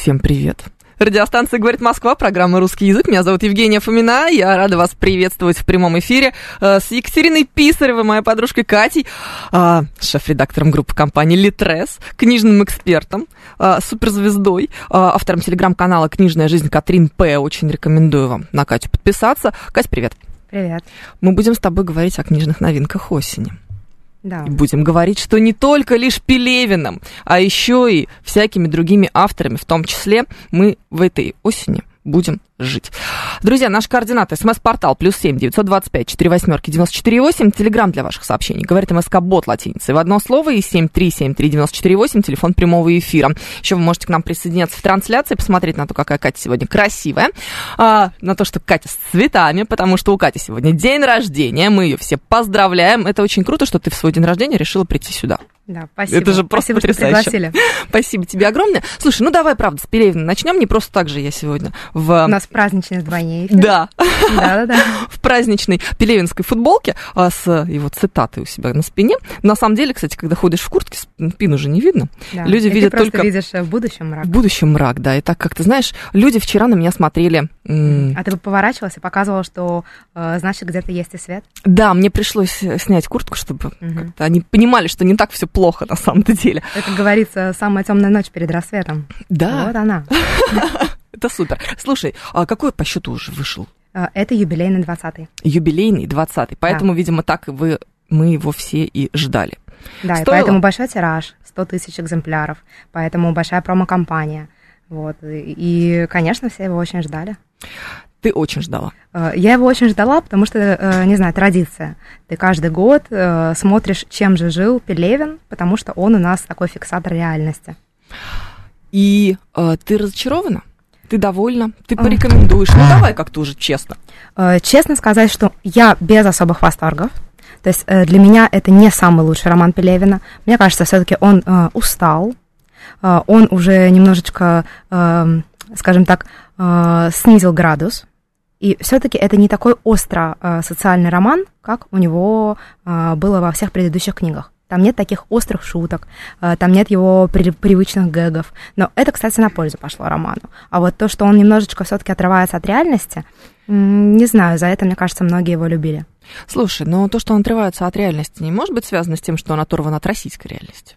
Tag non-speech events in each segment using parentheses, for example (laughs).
Всем привет. Радиостанция «Говорит Москва», программа «Русский язык». Меня зовут Евгения Фомина. Я рада вас приветствовать в прямом эфире э, с Екатериной Писаревой, моей подружкой Катей, э, шеф-редактором группы компании «Литрес», книжным экспертом, э, суперзвездой, автором телеграм-канала «Книжная жизнь» Катрин П. Очень рекомендую вам на Катю подписаться. Кать, привет. Привет. Мы будем с тобой говорить о книжных новинках осени. Да. Будем говорить, что не только лишь Пелевиным, а еще и всякими другими авторами, в том числе мы в этой осени будем жить. Друзья, наши координаты. СМС-портал плюс семь девятьсот двадцать пять четыре восьмерки девяносто четыре восемь. Телеграмм для ваших сообщений. Говорит МСК Бот латиницей в одно слово и семь три семь три девяносто четыре восемь. Телефон прямого эфира. Еще вы можете к нам присоединяться в трансляции, посмотреть на то, какая Катя сегодня красивая, а, на то, что Катя с цветами, потому что у Кати сегодня день рождения. Мы ее все поздравляем. Это очень круто, что ты в свой день рождения решила прийти сюда. Да, спасибо. Это же просто спасибо, потрясающе. Что пригласили. (laughs) Спасибо тебе огромное. Слушай, ну давай, правда, с Пелевина начнем. Не просто так же я сегодня в... Нас праздничный вдвойне. эфир. Да, Да-да-да. (laughs) в праздничной пелевинской футболке а, с его цитатой у себя на спине. На самом деле, кстати, когда ходишь в куртке, спину же не видно. Да. Люди И видят ты только видишь э, в будущем мрак. в будущем мрак, да. И так как ты знаешь, люди вчера на меня смотрели. А ты бы поворачивалась и показывала, что, э, значит, где-то есть и свет? Да, мне пришлось э, снять куртку, чтобы они понимали, что не так все плохо на самом-то деле. Это, как говорится, самая темная ночь перед рассветом. Да, Вот она. (laughs) это супер. Слушай, а какой по счету уже вышел? Э, Это юбилейный 20-й. Юбилейный, 20-й. Поэтому, видимо, так и вы, мы его все и ждали. Да, и Стоило? поэтому большой тираж, 100 тысяч экземпляров, поэтому большая промо-компания. Вот. И, и, конечно, все его очень ждали. Ты очень ждала. Э, Я его очень ждала, потому что, э, не знаю, традиция. Ты каждый год э, смотришь, чем же жил Пелевин, потому что он у нас такой фиксатор реальности. И э, ты разочарована? Ты довольна? Ты порекомендуешь? Ну, давай как-то уже честно. Э, Честно сказать, что я без особых восторгов. То есть э, для меня это не самый лучший роман Пелевина. Мне кажется, все-таки он э, устал. Он уже немножечко, э, скажем так, снизил градус. И все-таки это не такой остро социальный роман, как у него было во всех предыдущих книгах. Там нет таких острых шуток, э, там нет его при- привычных гэгов. Но это, кстати, на пользу пошло роману. А вот то, что он немножечко все-таки отрывается от реальности, не знаю, за это, мне кажется, многие его любили. Слушай, но то, что он отрывается от реальности, не может быть связано с тем, что он оторван от российской реальности?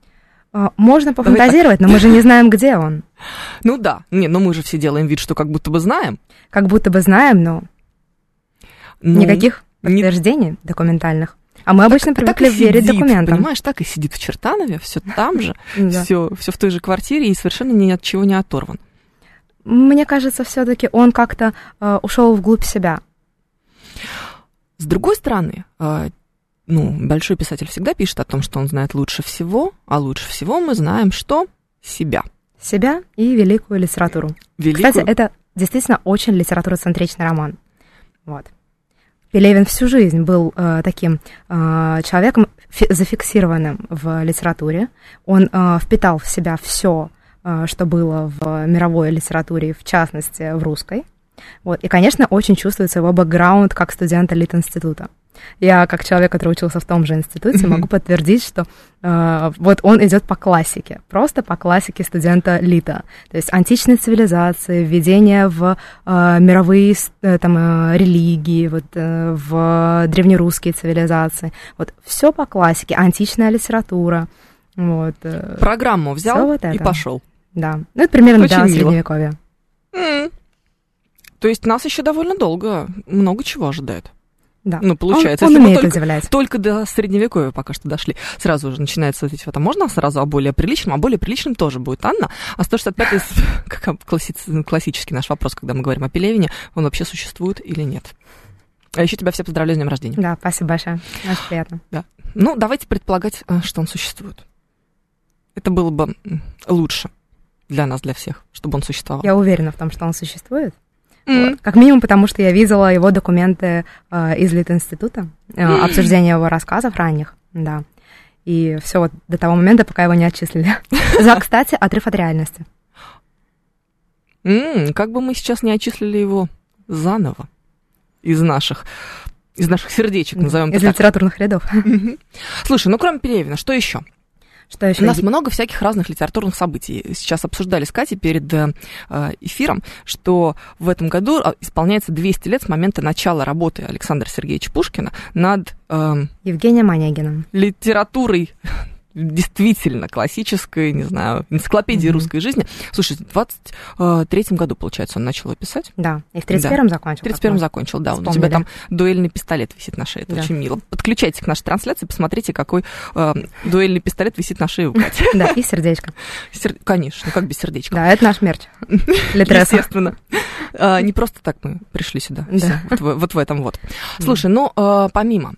Э, Можно пофантазировать, но мы же не (laughs) знаем, где он. Ну да, не, но мы же все делаем вид, что как будто бы знаем. Как будто бы знаем, но Ну, никаких не- подтверждений документальных. А мы обычно так привыкли и верить сидит, документам. Понимаешь, так и сидит в Чертанове, все там же, (laughs) все в той же квартире и совершенно ни от чего не оторван. Мне кажется, все-таки он как-то э, ушел вглубь себя. С другой стороны, э, ну, большой писатель всегда пишет о том, что он знает лучше всего, а лучше всего мы знаем, что себя. Себя и великую литературу. Великую. Кстати, это действительно очень литературоцентричный роман. Вот. Пелевин всю жизнь был э, таким э, человеком фи- зафиксированным в литературе. Он э, впитал в себя все, э, что было в мировой литературе, в частности, в русской. Вот. И, конечно, очень чувствуется его бэкграунд как студента Лит-института. Я, как человек, который учился в том же институте, могу подтвердить, что э, вот он идет по классике, просто по классике студента Лита. То есть античные цивилизации, введение в э, мировые э, там, э, религии, вот, э, в древнерусские цивилизации. Вот все по классике, античная литература. Вот, э, Программу взял вот и это. пошел. да. Ну, это примерно Очень для мило. средневековья. То есть нас еще довольно долго много чего ожидает. Да. Ну, получается, он, он умеет только- удивлять. Только до средневековья пока что дошли. Сразу же начинается вот эти а можно сразу о более приличном? А более приличным тоже будет Анна. А 165-й, (laughs) как класси- классический наш вопрос, когда мы говорим о Пелевине, он вообще существует или нет? А еще тебя все поздравляю с днем рождения. Да, спасибо большое. Очень приятно. Ну, давайте предполагать, э, что он существует. Это было бы лучше. для нас, для всех, чтобы он существовал? Я уверена в том, что он существует. М. Вот. Как минимум, потому что я видела его документы э, из Литинститута, э, обсуждение его рассказов ранних, да. И все вот до того момента, пока его не отчислили. (laughs) За, кстати, отрыв от реальности. М, как бы мы сейчас не отчислили его заново из наших, из наших сердечек, назовем Из так. литературных рядов. Слушай, ну кроме Пелевина, что еще? Что еще? У нас много всяких разных литературных событий. Сейчас обсуждали с Катей перед э, э, эфиром, что в этом году а, исполняется 200 лет с момента начала работы Александра Сергеевича Пушкина над эм, Евгения Манегина. литературой действительно классической, не знаю, энциклопедии Мгм. русской жизни. Слушай, в 23 году, получается, он начал ее писать. Да, и в 31-м закончил. В 31 закончил, да. Вот У тебя Вспомнили. там дуэльный пистолет висит на шее. Это Да. очень мило. Подключайтесь к нашей трансляции, посмотрите, какой э, дуэльный пистолет висит на шее у Кати. (laughs) Да, и сердечко. Сер- Конечно, как без сердечка. Да, это наш мерч. (laughs) Естественно. А, Не просто так мы пришли сюда. Да. Всё, Вот в- вот в этом вот. (laughs) Слушай, ну, а, помимо...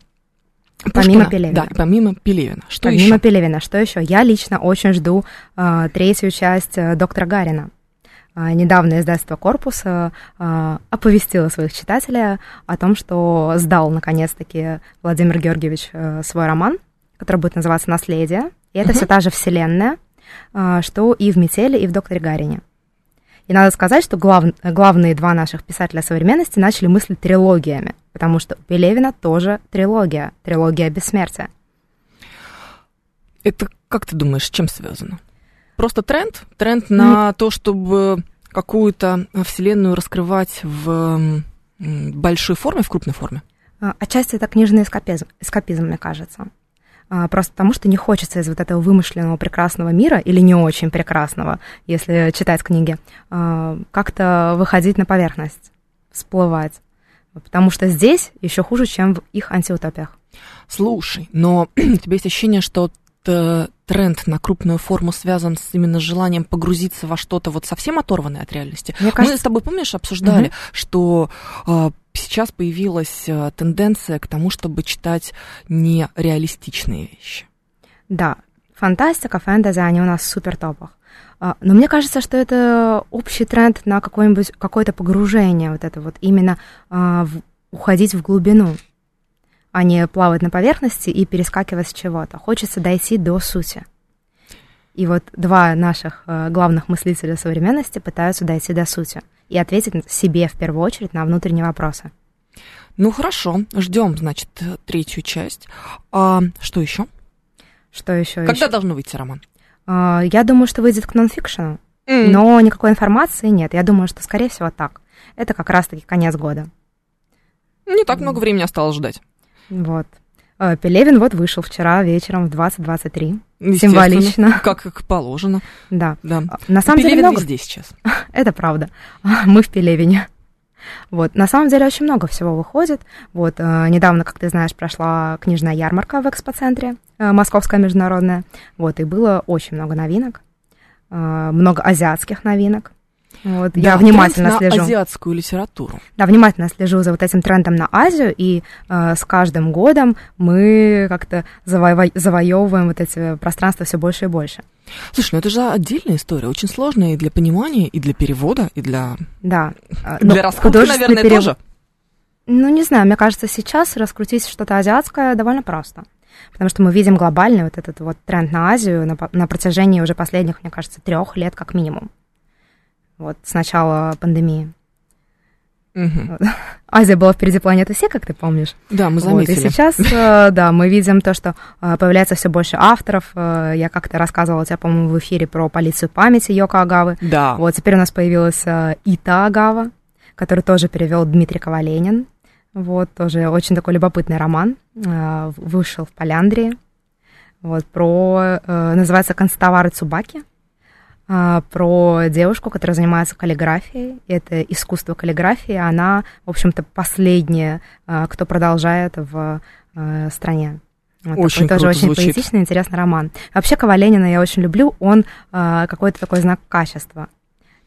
Помимо Пушкина, Пелевина. Да, помимо Пелевина. Что Помимо еще? Пелевина, что еще? Я лично очень жду э, третью часть э, доктора Гарина. Э, недавно издательство «Корпус» э, оповестило своих читателей о том, что сдал, наконец-таки, Владимир Георгиевич э, свой роман, который будет называться «Наследие». И это Мгм. все та же вселенная, э, что и в «Метели», и в «Докторе Гарине». И надо сказать, что глав- главные два наших писателя современности начали мыслить трилогиями, потому что у Пелевина тоже трилогия, трилогия бессмертия. Это, как ты думаешь, с чем связано? Просто тренд? Тренд на то, чтобы какую-то вселенную раскрывать в большой форме, в крупной форме? А, Отчасти это книжный эскапизм, эскапизм, мне кажется. А, Просто потому, что не хочется из вот этого вымышленного прекрасного мира, или не очень прекрасного, если читать книги, а, как-то выходить на поверхность, всплывать. Потому что здесь еще хуже, чем в их антиутопиях. Слушай, но (clears throat) у тебя есть ощущение, что т- тренд на крупную форму связан с именно желанием погрузиться во что-то вот совсем оторванное от реальности? Мне Мы кажется, с тобой, помнишь, обсуждали, Мгм. что э, сейчас появилась э, тенденция к тому, чтобы читать нереалистичные вещи. да, фантастика, фэнтези, они у нас в супер топах. А, Но мне кажется, что это общий тренд на какое-нибудь, какое-то погружение, вот это вот именно а, в- уходить в глубину, а не плавать на поверхности и перескакивать с чего-то. Хочется дойти до сути. И вот два наших э, главных мыслителя современности пытаются дойти до сути и ответить себе в первую очередь на внутренние вопросы. Ну хорошо, ждем, значит, третью часть. А, что еще? Что еще? Когда должен выйти роман? Я думаю, что выйдет к нонфикшену. Но никакой информации нет. Я думаю, что, скорее всего, так. Это как раз-таки конец года. Не так много времени осталось ждать. Вот. Э, Пелевин вот вышел вчера вечером в 2023. Естественно, Символично. (laughs) Как, как положено, Да. да. А, На самом деле Пелевин много... везде сейчас. (laughs) Это правда. Мы в Пелевине. Вот. На самом деле очень много всего выходит. Вот. э, Недавно, как ты знаешь, прошла книжная ярмарка в экспоцентре, э, Московская международная. Вот. И было очень много новинок. э, Много азиатских новинок. Вот. Я Да, внимательно тренд слежу. на азиатскую литературу. Да, внимательно слежу за вот этим трендом на Азию, и э, с каждым годом мы как-то заво- завоевываем вот эти пространства все больше и больше. Слушай, ну это же отдельная история, очень сложная и для понимания, и для перевода, и для, Да. э, но для раскрутки, наверное, перев- тоже. Ну, не знаю, мне кажется, сейчас раскрутить что-то азиатское довольно просто. Потому что мы видим глобальный вот этот вот тренд на Азию на, на протяжении уже последних, мне кажется, трех лет как минимум. Вот с начала пандемии. Мгм. (laughs) Азия была впереди планеты все, как ты помнишь. Да, мы Вот, и заметили. сейчас, э, да, мы видим то, что э, появляется все больше авторов. Э, Я как-то рассказывала тебе, по-моему, в эфире про полицию памяти Йоко Агавы. Да. Вот теперь у нас появилась Ита Агава, который тоже перевел Дмитрий Коваленин. Вот, тоже очень такой любопытный роман. Вышел в Поляндрии. Вот, про... Называется «Констовары Цубаки». Э, Про девушку, которая занимается каллиграфией. Это искусство каллиграфии. Она, в общем-то, последняя, э, кто продолжает в э, стране. Вот Очень такой тоже круто очень звучит. поэтичный, интересный роман. Вообще Коваленина я очень люблю. Он какой-то такой знак качества.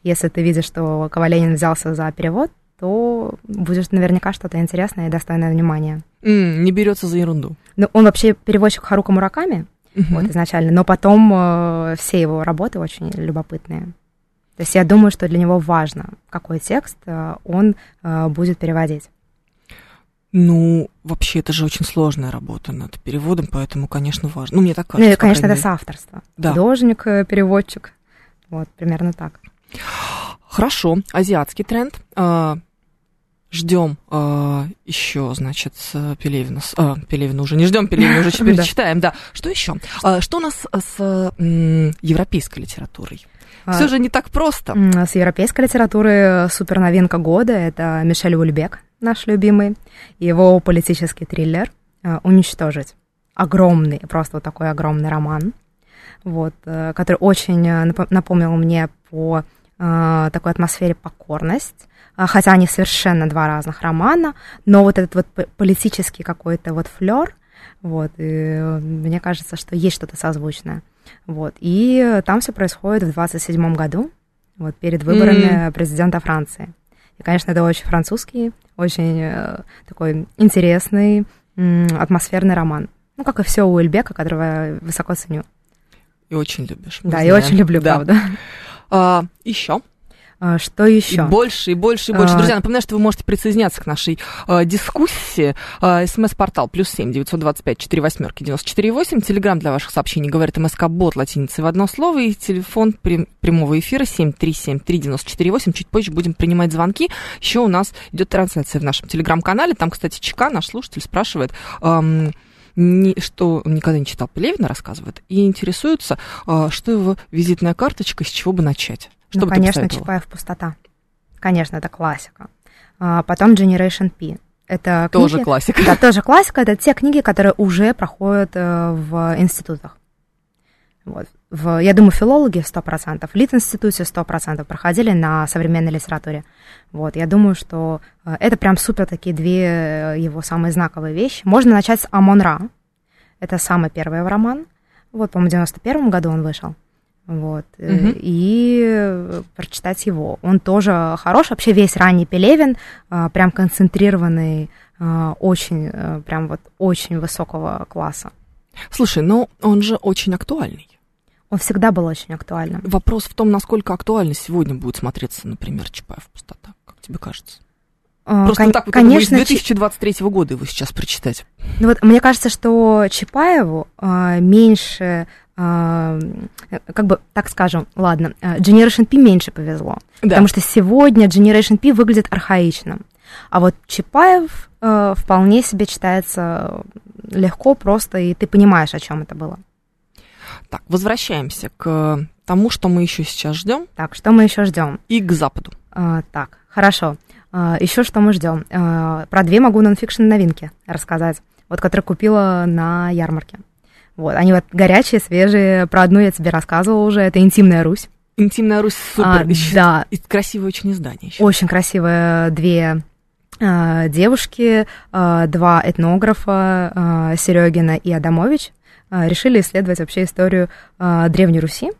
Если ты видишь, что Коваленин взялся за перевод, то будет наверняка что-то интересное и достойное внимания. М, не берется за ерунду. Ну, он вообще переводчик Харука Мураками, Мгм. вот изначально, но потом э, все его работы очень любопытные. То есть я думаю, что для него важно, какой текст э, он э, будет переводить. Ну, вообще, это же очень сложная работа над переводом, поэтому, конечно, важно. Ну, мне так Ну, кажется. и, по конечно, это мере. соавторство. Да. Художник, э, переводчик. Вот, примерно так. Хорошо, азиатский тренд. Ждем еще, значит, с Пелевина. а, Пелевина уже не ждем, Пелевина уже теперь (laughs) Да. читаем, да. Что еще? Что у нас с европейской литературой? А, Все же не так просто. С европейской литературы супер новинка года это Мишель Ульбек, наш любимый. Его политический триллер э, «Уничтожить». Огромный, просто вот такой огромный роман, вот, э, который очень э, напо- напомнил мне по э, такой атмосфере покорность, хотя они совершенно два разных романа, но вот этот вот политический какой-то вот флер, вот, и э, мне кажется, что есть что-то созвучное. Вот, и там все происходит в 27 году, вот, перед выборами президента Франции. И, конечно, это очень французский, очень э, такой интересный, атмосферный роман. Ну, как и все у Эльбека, которого я высоко ценю. И очень любишь. Да, я знаем. очень люблю, Да. правда. еще. А, Что И еще? больше, и больше, и больше. А. Друзья, напоминаю, что вы можете присоединяться к нашей э, дискуссии. Э, СМС-портал плюс семь девятьсот двадцать пять четыре восьмерки девяносто четыре восемь. Телеграмм для ваших сообщений говорит МСК Бот латиницей в одно слово. И телефон прям- прямого эфира семь три семь три девяносто четыре восемь. Чуть позже будем принимать звонки. Еще у нас идет трансляция в нашем телеграм-канале. Там, кстати, ЧК, наш слушатель, спрашивает... эм, не- что он никогда не читал Пелевина, рассказывает, и интересуется, э, что его визитная карточка, с чего бы начать. Что ну, бы ты конечно, посоветовала? Чапаев «Пустота». Конечно, это классика. А, потом Generation P. Это Тоже книги- классика. Да, тоже классика. Это те книги, которые уже проходят э, в институтах. Вот. В, я думаю, филологи 100%, в Лит-институте 100% проходили на современной литературе. Вот. Я думаю, что э, это прям супер такие две э, его самые знаковые вещи. Можно начать с Амон-Ра. Это самый первый его роман. Вот, по-моему, в 91 году он вышел. Вот. Мгм. И прочитать его. Он тоже хорош. Вообще весь ранний Пелевин, э, прям концентрированный, э, очень, э, прям вот очень высокого класса. Слушай, ну он же очень актуальный. Он всегда был очень актуальным. Вопрос в том, насколько актуально сегодня будет смотреться, например, Чапаев «Пустота», как тебе кажется? Э, Просто кон- так вот конечно, из Чи- 2023 года его сейчас прочитать. ну вот мне кажется, что Чапаеву э, меньше, как бы, так скажем, ладно, э, Generation P меньше повезло. Да. Потому что сегодня Generation P выглядит архаичным. А вот Чапаев э, вполне себе читается легко, просто, и ты понимаешь, о чем это было. Так, возвращаемся к тому, что мы еще сейчас ждем, Так, что мы еще ждем? и к Западу. А, так, хорошо. еще что мы ждем? А, про две могу нонфикшн новинки рассказать, вот которые купила на ярмарке. Вот, они вот горячие, свежие. Про одну я тебе рассказывала уже. Это «Интимная Русь». Интимная Русь супер. А, Ещё- да, И красивое очень издание еще. очень красивые две а, девушки, а, два этнографа, а, Серегина и Адамович, решили исследовать вообще историю Древней Руси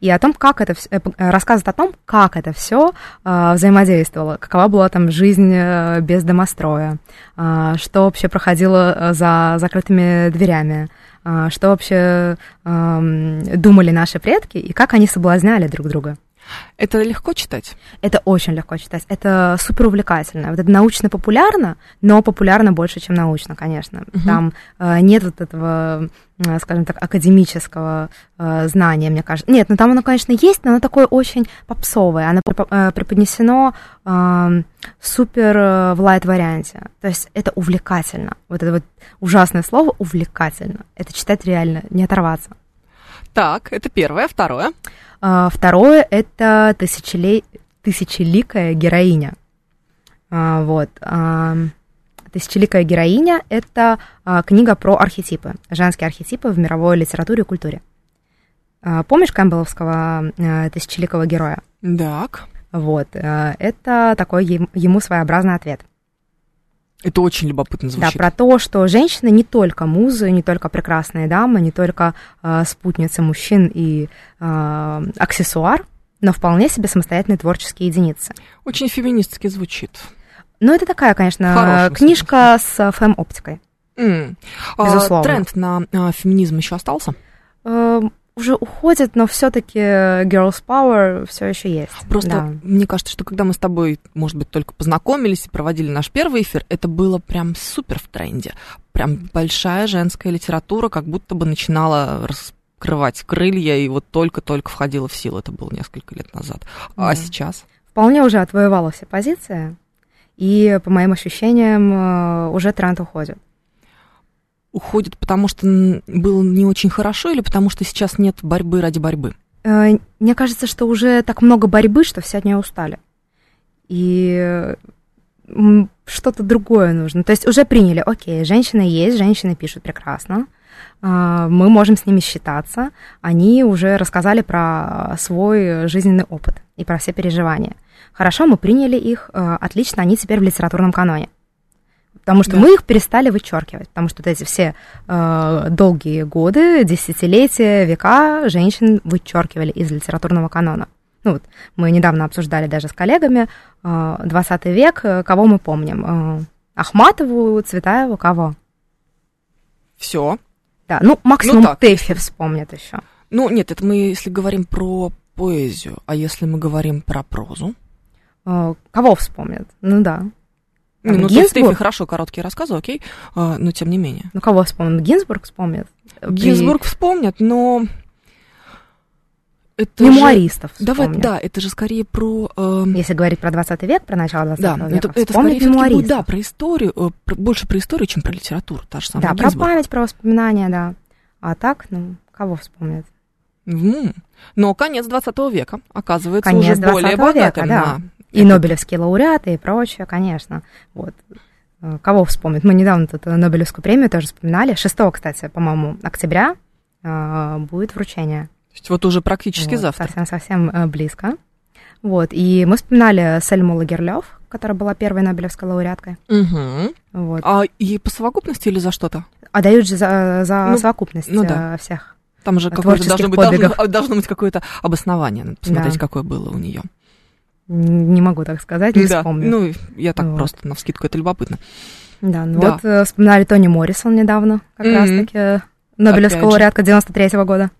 и о том, как это вс- э, э, рассказывают о том, как это все взаимодействовало, какова была там жизнь э, без домостроя, а, что вообще проходило э, за закрытыми дверями, что вообще думали наши предки и как они соблазняли друг друга. Это легко читать? Это очень легко читать. Это супер увлекательно. Вот это научно-популярно, но популярно больше, чем научно, конечно. Мгм. Там э, нет вот этого, э, скажем так, академического э, знания, мне кажется. Нет, ну там оно, конечно, есть, но оно такое очень попсовое. Оно э, преподнесено э, супер э, в лайт-варианте. То есть это увлекательно. Вот это вот ужасное слово увлекательно. Это читать реально, не оторваться. Так, это первое. Второе. А, Второе – это тысячеле... тысячеликая героиня. А, Вот. а, Тысячеликая героиня – это а, книга про архетипы, женские архетипы в мировой литературе и культуре. А, Помнишь Кэмпбелловского а, тысячеликого героя? Так. Вот. а, Это такой ем- ему своеобразный ответ. Это очень любопытно звучит. Да, про то, что женщины не только музы, не только прекрасные дамы, не только э, спутницы мужчин и э, аксессуар, но вполне себе самостоятельные творческие единицы. Очень феминистски звучит. Ну, это такая, конечно, книжка с фэм-оптикой. М. А, Безусловно. тренд на а, феминизм еще остался? Э, уже уходит, но все-таки girls power все еще есть. Просто да. мне кажется, что когда мы с тобой, может быть, только познакомились и проводили наш первый эфир, это было прям супер в тренде. Прям большая женская литература, как будто бы начинала раскрывать крылья и вот только-только входила в силу. Это было несколько лет назад. А Да. сейчас? Вполне уже отвоевала все позиции, и, по моим ощущениям, э, уже тренд уходит. Уходит, потому что было не очень хорошо или потому что сейчас нет борьбы ради борьбы? Э, Мне кажется, что уже так много борьбы, что все от нее устали. И что-то другое нужно. То есть уже приняли, окей, женщины есть, женщины пишут прекрасно, а, мы можем с ними считаться, они уже рассказали про свой жизненный опыт и про все переживания. Хорошо, мы приняли их, э, отлично, они теперь в литературном каноне. Потому что Да. мы их перестали вычеркивать, потому что вот эти все э, долгие годы, десятилетия, века женщин вычеркивали из литературного канона. Ну вот, мы недавно обсуждали даже с коллегами э, 20 век, э, кого мы помним? Э, Ахматову, Цветаеву, кого? Все. Да, ну максимум так, Тэфи вспомнят еще. Ну, нет, это мы если говорим про поэзию, а если мы говорим про прозу? Э, Кого вспомнят? Ну да. Ну, есть Гинзбург? Стефи хорошо, короткие рассказы, окей, а, но тем не менее. Ну кого вспомнят? Гинзбург вспомнят. При- Гинзбург вспомнят, но это Мемуаристов же... Давай, да, это же скорее про... э, Если говорить про 20 век, про начало 20 да, века, это, это скорее всё-таки будет, мемуаристов. да, про историю, э, про- больше про историю, чем про литературу, та же самая Да, про Гинзбург. память, про воспоминания, да. А так, ну, кого вспомнят? М. Но конец 20 века, оказывается, Конец уже более 20 века, богатым да. И Нобелевские лауреаты, и прочее, конечно. Вот. Э, Кого вспомнить? Мы недавно тут э, Нобелевскую премию тоже вспоминали. 6, кстати, по-моему, октября э, будет вручение. То есть вот уже практически Вот, завтра. Совсем-совсем близко. Вот. И мы вспоминали Сельму Лагерлёв, которая была первой Нобелевской лауреаткой. Мгм. Вот. А ей по совокупности или за что-то? А дают же за, за Ну, совокупность ну да. всех. Там же какое-то должно быть, должно, должно быть какое-то обоснование. Надо посмотреть, Да. какое было у нее. Не могу так сказать, не да, вспомню. ну, я так Вот. просто на вскидку, это любопытно. Да, ну Да. вот э, вспоминали Тони Моррисон недавно, как Мгм. раз-таки э, Нобелевская Опять лауреатка 93 года.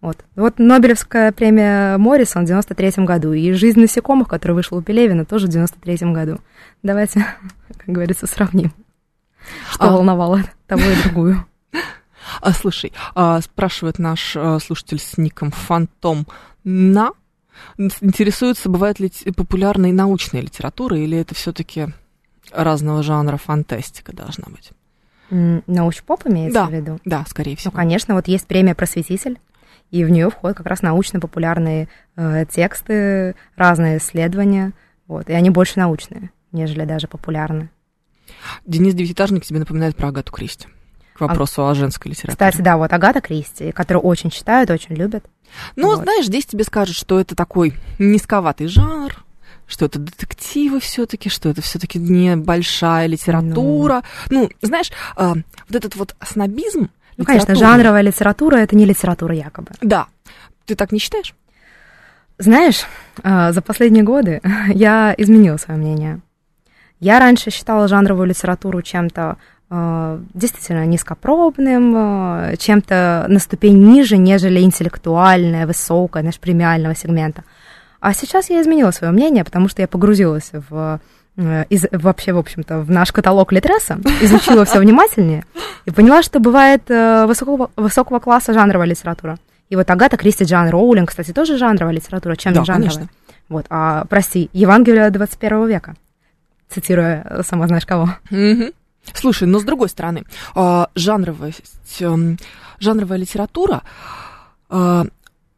Вот. вот Нобелевская премия Моррисон в 93 году, и «Жизнь насекомых», которая вышла у Пелевина, тоже в 93 году. Давайте, (laughs) как говорится, сравним, что А. волновало того и другую. А, слушай, а, спрашивает наш а, слушатель с ником Фантом на интересуется, бывает ли популярной научная литература, или это все-таки разного жанра фантастика должна быть? Научпоп имеется Да. в виду? Да, скорее Ну, всего. конечно, вот есть премия «Просветитель», и в нее входят как раз научно-популярные э, тексты, разные исследования, вот, и они больше научные, нежели даже популярные. Денис Девятиэтажник тебе напоминает про Агату Кристи. К вопросу о женской литературе. Кстати, да, вот Агата Кристи, которую очень читают, очень любят. Ну, Вот. знаешь, здесь тебе скажут, что это такой низковатый жанр, что это детективы все-таки, что это все-таки небольшая литература. Ну, знаешь, а, вот этот вот снобизм. Ну, конечно, жанровая литература это не литература якобы. Да. Ты так не считаешь? Знаешь, э, за последние годы (laughs) я изменила свое мнение. Я раньше считала жанровую литературу чем-то э, действительно низкопробным, э, чем-то на ступень ниже, нежели интеллектуальная, высокая, наш премиального сегмента. А сейчас я изменила свое мнение, потому что я погрузилась в э, из- вообще, в общем-то, в наш каталог Литреса, изучила все внимательнее и поняла, что бывает э, высокого, высокого класса жанровая литература. И вот Агата Кристи, Джан Роулинг, кстати, тоже жанровая литература, чем Да, не жанровая. конечно. Вот, а, прости, Евангелие 21 века, цитируя э, сама знаешь кого. Мгм. Слушай, но с другой стороны, а, жанровая, эм, жанровая литература а,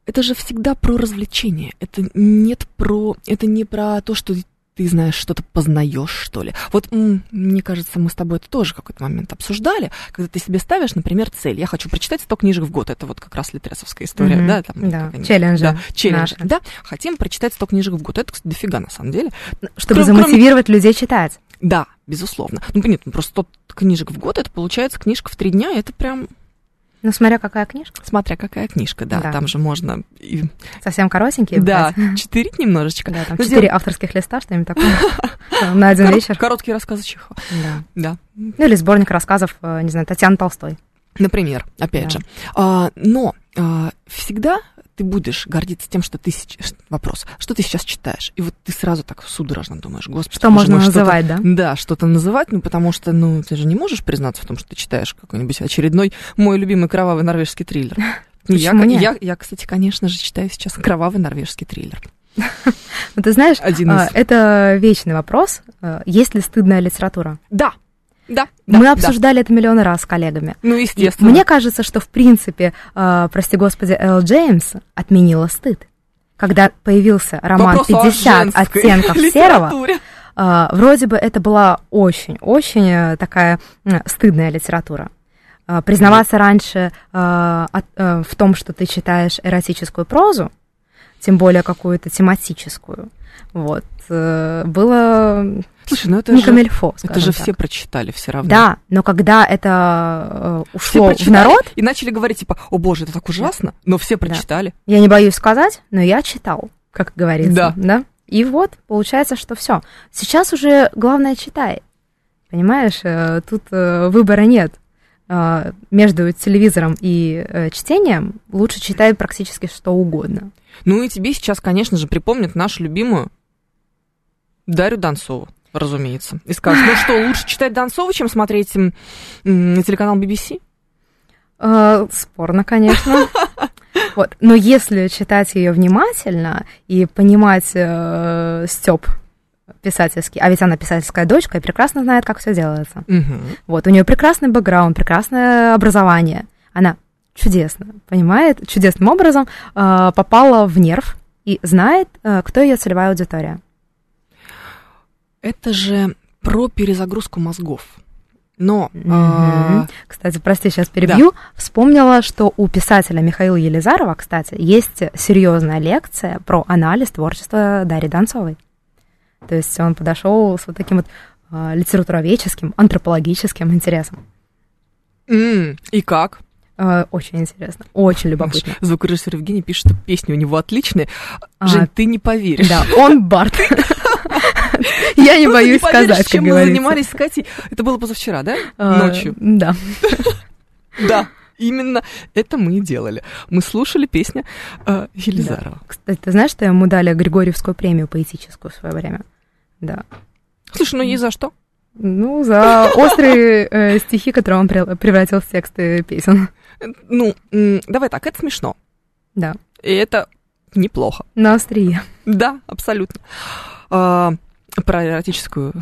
это же всегда про развлечение. Это нет про, это не про то, что ты знаешь, что-то познаешь, что ли. Вот мне кажется, мы с тобой это тоже какой-то момент обсуждали, когда ты себе ставишь, например, цель. Я хочу прочитать 100 книжек в год. Это вот как раз литресовская история, Мгм. да? Там, Да, челленджи Да, челленджи. наши. Да, хотим прочитать 100 книжек в год. Это, кстати, дофига на самом деле. Чтобы Кроме- замотивировать людей читать. Да, безусловно. Ну, понятно, просто 100 книжек в год, это получается книжка в три дня, это прям, Ну, смотря какая книжка. смотря какая книжка, да, Да. там же можно, Совсем коротенькие. да, читерить (laughs) немножечко. Да, там Ну, четыре авторских листа, что-нибудь такое. (laughs) На один вечер. Короткие рассказы Чехова, Да. да. Ну, или сборник рассказов, э, не знаю, Татьяны Толстой. Например, опять же. А, но а, всегда ты будешь гордиться тем, что ты сейчас... Вопрос, что ты сейчас читаешь? И вот ты сразу так судорожно думаешь, господи... Что можно может, называть, да? Да, что-то называть, ну, потому что, ну, ты же не можешь признаться в том, что ты читаешь какой-нибудь очередной мой любимый кровавый норвежский триллер. (laughs) Я, я, я, кстати, конечно же, читаю сейчас кровавый норвежский триллер. (laughs) Ну, ты знаешь, Один из... А, это вечный вопрос. А, есть ли стыдная литература? Да, да. Мы да, обсуждали да. это миллион раз с коллегами. Ну, естественно. Мне кажется, что, в принципе, э, прости господи, Эл Джеймс отменила стыд. Когда появился роман Вопрос 50 оттенков (laughs) серого, э, вроде бы это была очень-очень э, такая э, стыдная литература. Э, признаваться раньше э, э, в том, что ты читаешь эротическую прозу, тем более какую-то тематическую, вот, э, было Слушай, ну это не же, камильфо, это же так. все прочитали все равно. Да, но когда это э, ушло в народ... И начали говорить, типа, о боже, это так ужасно, но все прочитали. Да. Я не боюсь сказать, но я читал, как говорится. Да. да? И вот, получается, что все. Сейчас уже главное читай. Понимаешь, э, тут э, выбора нет. Между телевизором и чтением лучше читай практически что угодно. Ну и тебе сейчас, конечно же, припомнят нашу любимую Дарью Донцову разумеется. И скажут, ну что, лучше читать Донцова, чем смотреть телеканал BBC? Э, спорно, конечно. (laughs) Вот. Но если читать ее внимательно и понимать э, Степ писательский, а ведь она писательская дочка и прекрасно знает, как все делается. Угу. Вот, у нее прекрасный бэкграунд, прекрасное образование. Она чудесно, понимает, чудесным образом э, попала в нерв и знает, э, кто ее целевая аудитория. Это же про перезагрузку мозгов. Но, mm-hmm. э... кстати, прости, сейчас перебью. Да. Вспомнила, что у писателя Михаила Елизарова, кстати, есть серьезная лекция про анализ творчества Дарьи Донцовой. То есть он подошел с вот таким вот э, литературоведческим, антропологическим интересом. Mm, и как? Э, очень интересно, очень любопытно. Звукорежиссер Евгений пишет, что песни у него отличные. А, Жень, ты не поверишь. Да, он Барт. (laughs) Я не боюсь сказать, чем мы занимались с Катей. Это было позавчера, да? А, Ночью. Да. (laughs) Да. Именно это мы и делали. Мы слушали песню э, Елизарова. Кстати, ты знаешь, что ему дали Григорьевскую премию поэтическую в свое время? Да. Слушай, ну ей за что? Ну, за острые э, стихи, которые он превратил в тексты песен. Ну, давай так, это смешно. Да. И это неплохо. На острие. Да, абсолютно. А, про эротическую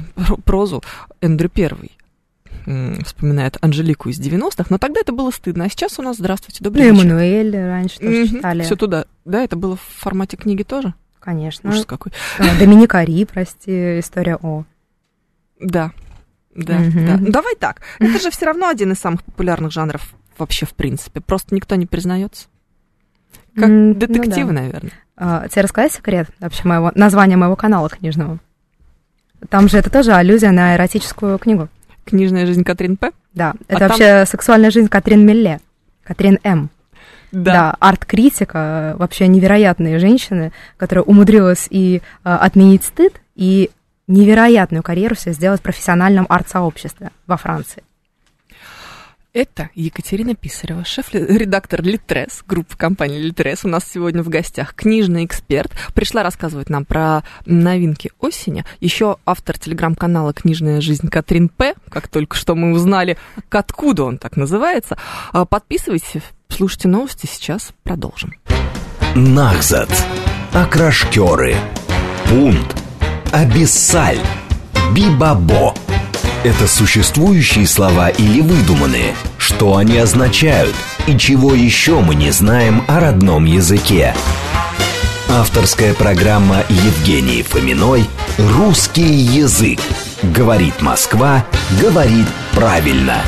прозу Эндрю Первый вспоминает Анжелику из 90-х, но тогда это было стыдно, а сейчас у нас, здравствуйте, добрый ну, вечер. Эммануэль раньше тоже mm-hmm. читали. Все туда, да, это было в формате книги тоже? Конечно. Ужас какой. А, Доминика Ри, прости, история о. Да, да, mm-hmm. да. Ну, давай так, это же все равно один из самых популярных жанров вообще в принципе, просто никто не признается. Как mm, детективы, ну, да. наверное. А, тебе рассказать секрет вообще моего названия моего канала книжного? Там же это тоже аллюзия на эротическую книгу. Книжная жизнь Катрин П? Да, а это там... вообще сексуальная жизнь Катрин Милле, Катрин М. Да. да, арт-критика, вообще невероятные женщины, которая умудрилась и а, отменить стыд, и невероятную карьеру себе сделать в профессиональном арт-сообществе во Франции. Это Екатерина Писарева, шеф-редактор Литрес, группы компании Литрес. У нас сегодня в гостях книжный эксперт. Пришла рассказывать нам про новинки осени. Еще автор телеграм-канала «Книжная жизнь» Катрин П., как только что мы узнали, откуда он так называется. А, подписывайтесь, слушайте новости, сейчас продолжим. Нахзат. Окрашкеры. Пункт. Абиссаль. Бибабо. Это существующие слова или выдуманные? Что они означают? И чего еще мы не знаем о родном языке? Авторская программа Евгении Фоминой «Русский язык». Говорит Москва, говорит правильно.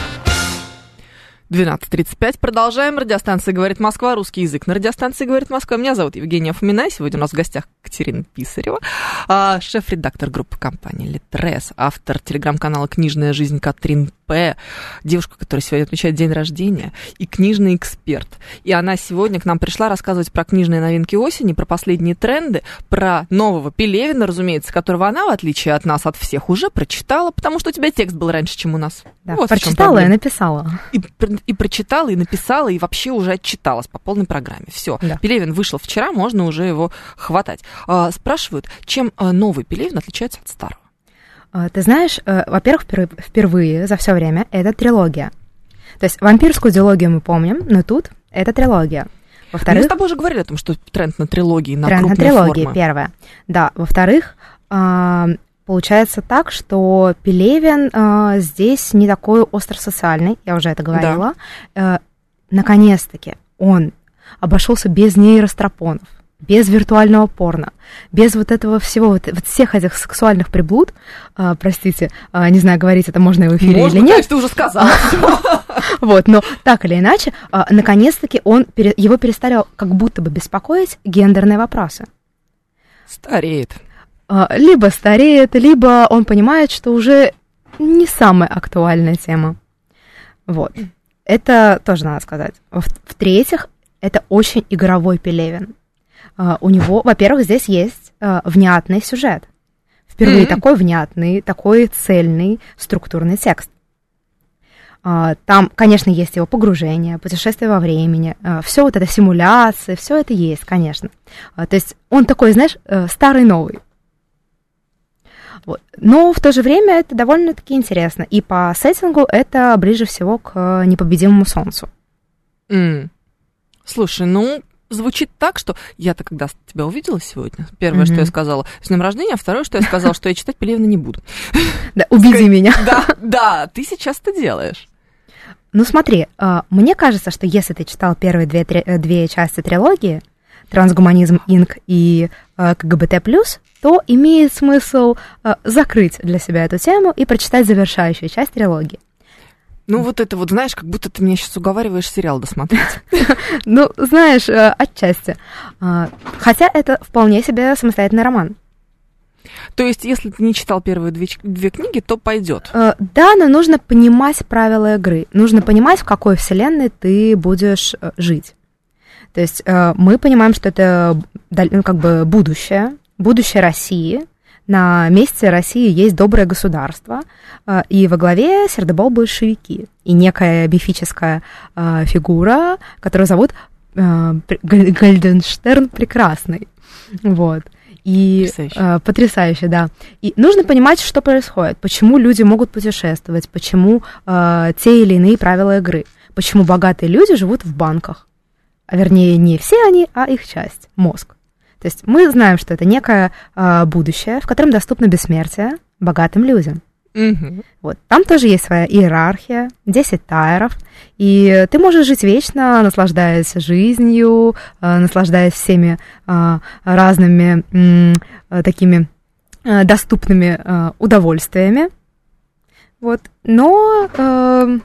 12.35. Продолжаем. Радиостанция «Говорит Москва». Русский язык на радиостанции «Говорит Москва». Меня зовут Евгения Фомина. Сегодня у нас в гостях Катерина Писарева, а, шеф-редактор группы компании «Литрес», автор телеграм-канала «Книжная жизнь» Катрин П, девушка, которая сегодня отмечает день рождения, и книжный эксперт. И она сегодня к нам пришла рассказывать про книжные новинки осени, про последние тренды, про нового Пелевина, разумеется, которого она, в отличие от нас, от всех, уже прочитала, потому что у тебя текст был раньше, чем у нас. Да, вот прочитала и написала. И, и прочитала, и написала, и вообще уже отчиталась по полной программе. Все. Да. Пелевин вышел вчера, можно уже его хватать. А, спрашивают, чем а, новый Пелевин отличается от старого? А, ты знаешь, э, во-первых, впервые за все время это трилогия. То есть вампирскую диалогию мы помним, но тут это трилогия. Во-вторых, мы с тобой уже говорили о том, что тренд на трилогии, на тренд на трилогии, формы. первое. Да, во-вторых, получается так, что Пелевин э, здесь не такой остросоциальный, я уже это говорила. Да. Э, наконец-таки он обошелся без нейростропонов, без виртуального порно, без вот этого всего, вот, вот всех этих сексуальных приблуд, э, простите, э, не знаю, говорить это можно в эфире можно, или нет. Конечно, ты уже сказала. (laughs) Вот, но так или иначе, э, наконец-таки он, его перестали как будто бы беспокоить гендерные вопросы. Стареет. А, либо стареет, либо он понимает, что уже не самая актуальная тема. Вот. Это тоже надо сказать. В-третьих, это очень игровой Пелевин. А, у него, во-первых, здесь есть а, внятный сюжет. Впервые mm-hmm. такой внятный, такой цельный, структурный текст. Там, конечно, есть его погружение, путешествие во времени, все вот это симуляции, все это есть, конечно. То есть он такой, знаешь, э, старый новый. Вот. Но в то же время это довольно-таки интересно. И по сеттингу это ближе всего к непобедимому солнцу. Mm. Слушай, ну, звучит так, что я-то когда тебя увидела сегодня, первое, mm-hmm. что я сказала, с днем рождения, а второе, что я сказала, что я читать Пелевина не буду. Да, убеди меня. Да, да, ты сейчас это делаешь. Ну смотри, э, мне кажется, что если ты читал первые две, э, две части трилогии, трансгуманизм Инк и э, КГБТ+, то имеет смысл э, закрыть для себя эту тему и прочитать завершающую часть трилогии. Ну, вот это вот, знаешь, как будто ты меня сейчас уговариваешь сериал досмотреть. (laughs) Ну, знаешь, э, отчасти. Хотя это вполне себе самостоятельный роман. То есть, если ты не читал первые две, две книги, то пойдет. Да, но нужно понимать правила игры. Нужно понимать, в какой вселенной ты будешь жить. То есть э, мы понимаем, что это ну, как бы будущее, будущее России. На месте России есть доброе государство, э, и во главе сердобол большевики. И некая бифическая э, фигура, которую зовут Гальденштерн Прекрасный. Вот. И потрясающе. Э, потрясающе, да. И нужно понимать, что происходит, почему люди могут путешествовать, почему э, те или иные правила игры, почему богатые люди живут в банках, а вернее не все они, а их часть, мозг. То есть мы знаем, что это некое э, будущее, в котором доступно бессмертие богатым людям. Угу. Вот. Там тоже есть своя иерархия, 10 тайров, и ты можешь жить вечно, наслаждаясь жизнью, э, наслаждаясь всеми э, разными э, такими э, доступными э, удовольствиями. Вот. Но э,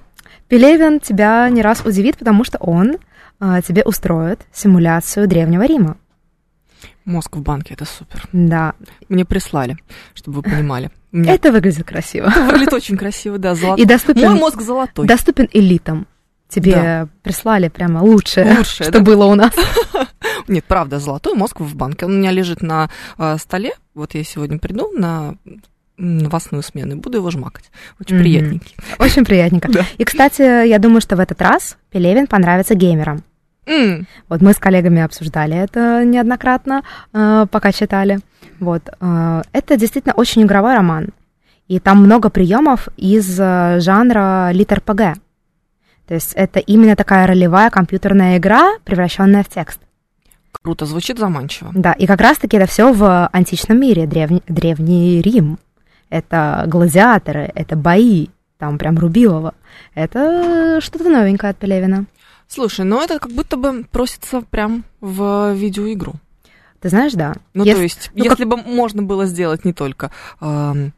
Пелевин тебя не раз удивит, потому что он а, тебе устроят симуляцию Древнего Рима. Мозг в банке, это супер. Да. Мне прислали, чтобы вы понимали. Меня... Это выглядит красиво. Это (laughs) выглядит очень красиво, да, золотой. И доступен, Мой мозг золотой. Доступен элитам. Тебе да. прислали прямо лучшее, лучшее что да? было у нас. (laughs) Нет, правда, золотой мозг в банке. Он у меня лежит на э, столе. Вот я сегодня приду на новостную смену и буду его жмакать. Очень mm-hmm. приятненький. Очень приятненько. (laughs) да. И, кстати, я думаю, что в этот раз Пелевин понравится геймерам. Mm. Вот мы с коллегами обсуждали это неоднократно, э, пока читали. Вот. Э, это действительно очень игровой роман. И там много приемов из э, жанра литр-ПГ. То есть это именно такая ролевая компьютерная игра, превращенная в текст. Круто, звучит заманчиво. Да, и как раз-таки это все в античном мире, древний, древний Рим. Это гладиаторы, это бои, там прям Рубилова. Это что-то новенькое от Пелевина. Слушай, ну это как будто бы просится прям в видеоигру. Ты знаешь, да. Ну, если, то есть, ну, если как... бы можно было сделать не только э, экранизацию,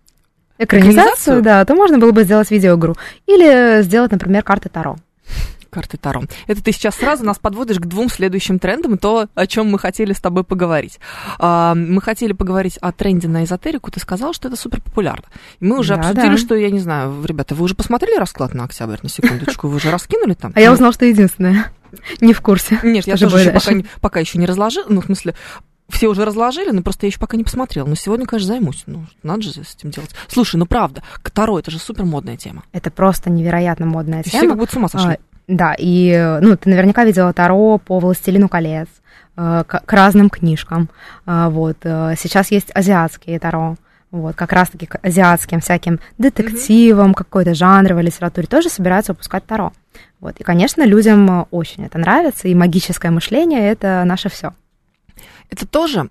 экранизацию, да, то можно было бы сделать видеоигру. Или сделать, например, карты Таро. Карты Таро. Это ты сейчас сразу нас подводишь к двум следующим трендам, то, о чем мы хотели с тобой поговорить. А, мы хотели поговорить о тренде на эзотерику, ты сказал, что это супер популярно. Мы уже Да, обсудили, да. что, я не знаю, ребята, вы уже посмотрели расклад на октябрь, на секундочку, вы уже раскинули там? А я узнала, что единственная. Не в курсе. Нет, я же тоже еще пока, не- пока еще не разложила, ну, в смысле, все уже разложили, но просто я еще пока не посмотрела. Но сегодня, конечно, займусь. Ну, надо же с этим делать. Слушай, ну правда, Таро это же супер модная тема. Это просто невероятно модная Все тема. как будто с ума сошли. Да, и, э, ну, ты наверняка видела Таро по «Властелину колец», э, к, к разным книжкам. А, Вот, э, сейчас есть азиатские Таро, вот, как раз-таки к азиатским всяким детективам, какой-то жанровой литературе тоже собираются выпускать Таро. Вот, и, конечно, людям э, очень это нравится, и магическое мышление — это наше все. Это тоже,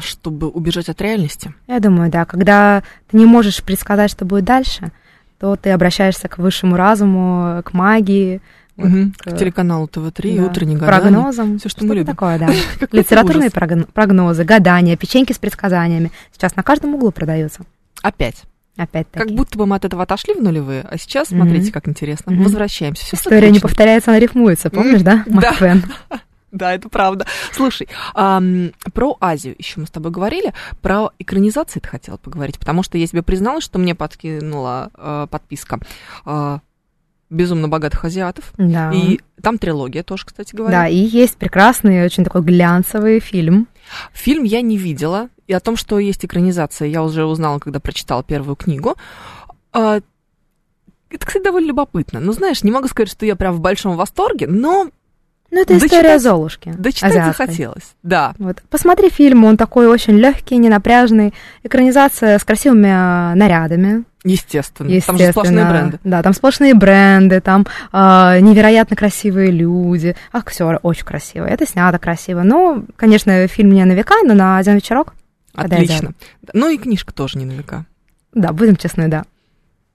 чтобы убежать от реальности. Я думаю, да, когда ты не можешь предсказать, что будет дальше, то ты обращаешься к высшему разуму, к магии, вот, Мгм. к- К телеканалу ТВ-3, да, утренний гадание. прогнозам. Всё, что мы любим. такое, да. (laughs) Литературные прогнозы, гадания, печеньки с предсказаниями. Сейчас на каждом углу продаются. Опять. Опять-таки. Как будто бы мы от этого отошли в нулевые, а сейчас, смотрите, как интересно. Возвращаемся. Всё История не повторяется, она рифмуется, помнишь, да? Твен? (laughs) Да, это правда. Слушай, ам, про Азию еще мы с тобой говорили, про экранизации ты хотела поговорить, потому что я тебе призналась, что мне подкинула э, подписка э, «Безумно богатых азиатов», Да. и там трилогия тоже, кстати говоря. Да, и есть прекрасный, очень такой глянцевый фильм. Фильм я не видела, и о том, что есть экранизация, я уже узнала, когда прочитала первую книгу. А, Это, кстати, довольно любопытно. Ну, знаешь, не могу сказать, что я прям в большом восторге, но Ну, это Дочитать- история Золушки. дочитать азиатской. захотелось. Да. Вот. Посмотри фильм, он такой очень легкий, ненапряжный. Экранизация с красивыми а, нарядами. Естественно. Естественно. Там же сплошные бренды. Да, там сплошные бренды, там а, невероятно красивые люди, актеры очень красивые. Это снято красиво. Ну, конечно, фильм не на века, но на один вечерок. Отлично. Ну и книжка тоже не на века. Да, будем честны, да.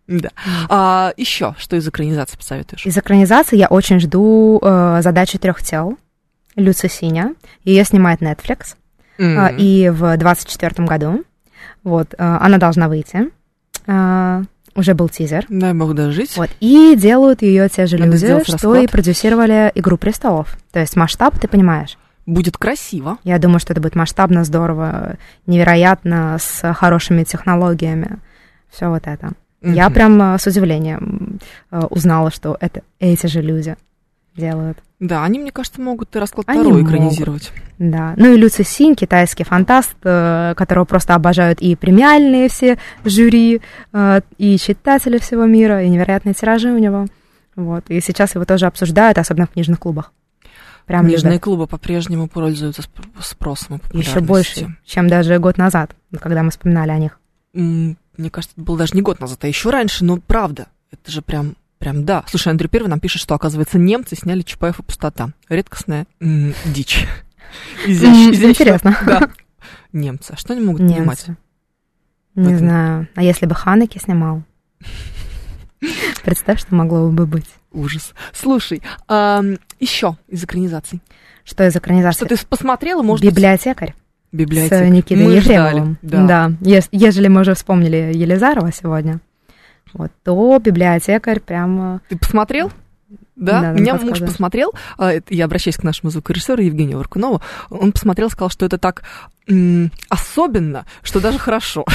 Да. А, еще что из экранизации посоветуешь? Из экранизации я очень жду э, задачи трех тел. Люци Синя. Ее снимает Netflix. М. А, И в 2024 году. Вот, э, она должна выйти. А, Уже был тизер. Дай бог дожить. Вот. И делают ее те же Надо люди, что расклад. и продюсировали «Игру престолов». То есть масштаб, ты понимаешь. Будет красиво. Я думаю, что это будет масштабно, здорово, невероятно, с хорошими технологиями. Все вот это. Я Мгм. прям э, с удивлением э, узнала, что это эти же люди делают. Да, они, мне кажется, могут и расклад Они Таро могут. экранизировать. Да. Ну и Люци Синь, китайский фантаст, э, которого просто обожают и премиальные все жюри, э, и читатели всего мира, и невероятные тиражи у него. Вот. И сейчас его тоже обсуждают, особенно в книжных клубах. Прям Книжные любят. клубы по-прежнему пользуются сп- спросом и Еще больше, чем даже год назад, когда мы вспоминали о них. Мне кажется, это был даже не год назад, а еще раньше, но правда, это же прям, прям да. Слушай, Андрей Первый нам пишет, что, оказывается, немцы сняли Чапаев и пустота. Редкостная м, дичь. (laughs) Изящ-. Интересно. Да. Немцы. А что они могут понимать? Немцы. Не этом? знаю. А если бы Ханеки снимал? (laughs) Представь, что могло бы быть. Ужас. Слушай, еще из экранизаций. Что из экранизации? Что ты посмотрела, может Библиотекарь библиотека? с Никитой Мы Ефремовым. ждали, да. ес- ежели мы уже вспомнили Елизарова сегодня, вот, то библиотекарь прямо... Ты посмотрел? Да, Да, меня муж посмотрел, а, я обращаюсь к нашему звукорежиссеру Евгению Варкунову, он посмотрел, сказал, что это так особенно, что даже хорошо.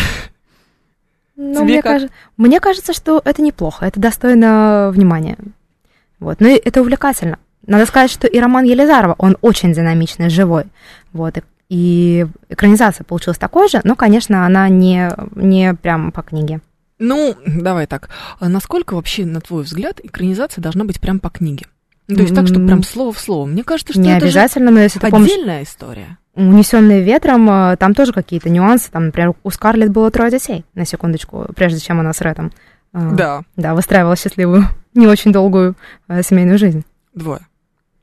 Ну, мне, как? кажется, мне кажется, что это неплохо, это достойно внимания. Вот. Ну и это увлекательно. Надо сказать, что и роман Елизарова, он очень динамичный, живой. Вот. И, и экранизация получилась такой же, но, конечно, она не, не прям по книге. Ну, давай так, а насколько вообще, на твой взгляд, экранизация должна быть прям по книге? Ну, То есть так, чтобы прям слово в слово. Мне кажется, что не это обязательно, но если ты помнишь, отдельная история. унесенные ветром, э, там тоже какие-то нюансы. Там, например, у Скарлетт было трое детей, на секундочку, прежде чем она с Рэтом э, Да, да, выстраивала счастливую, (laughs) не очень долгую э, семейную жизнь. двое.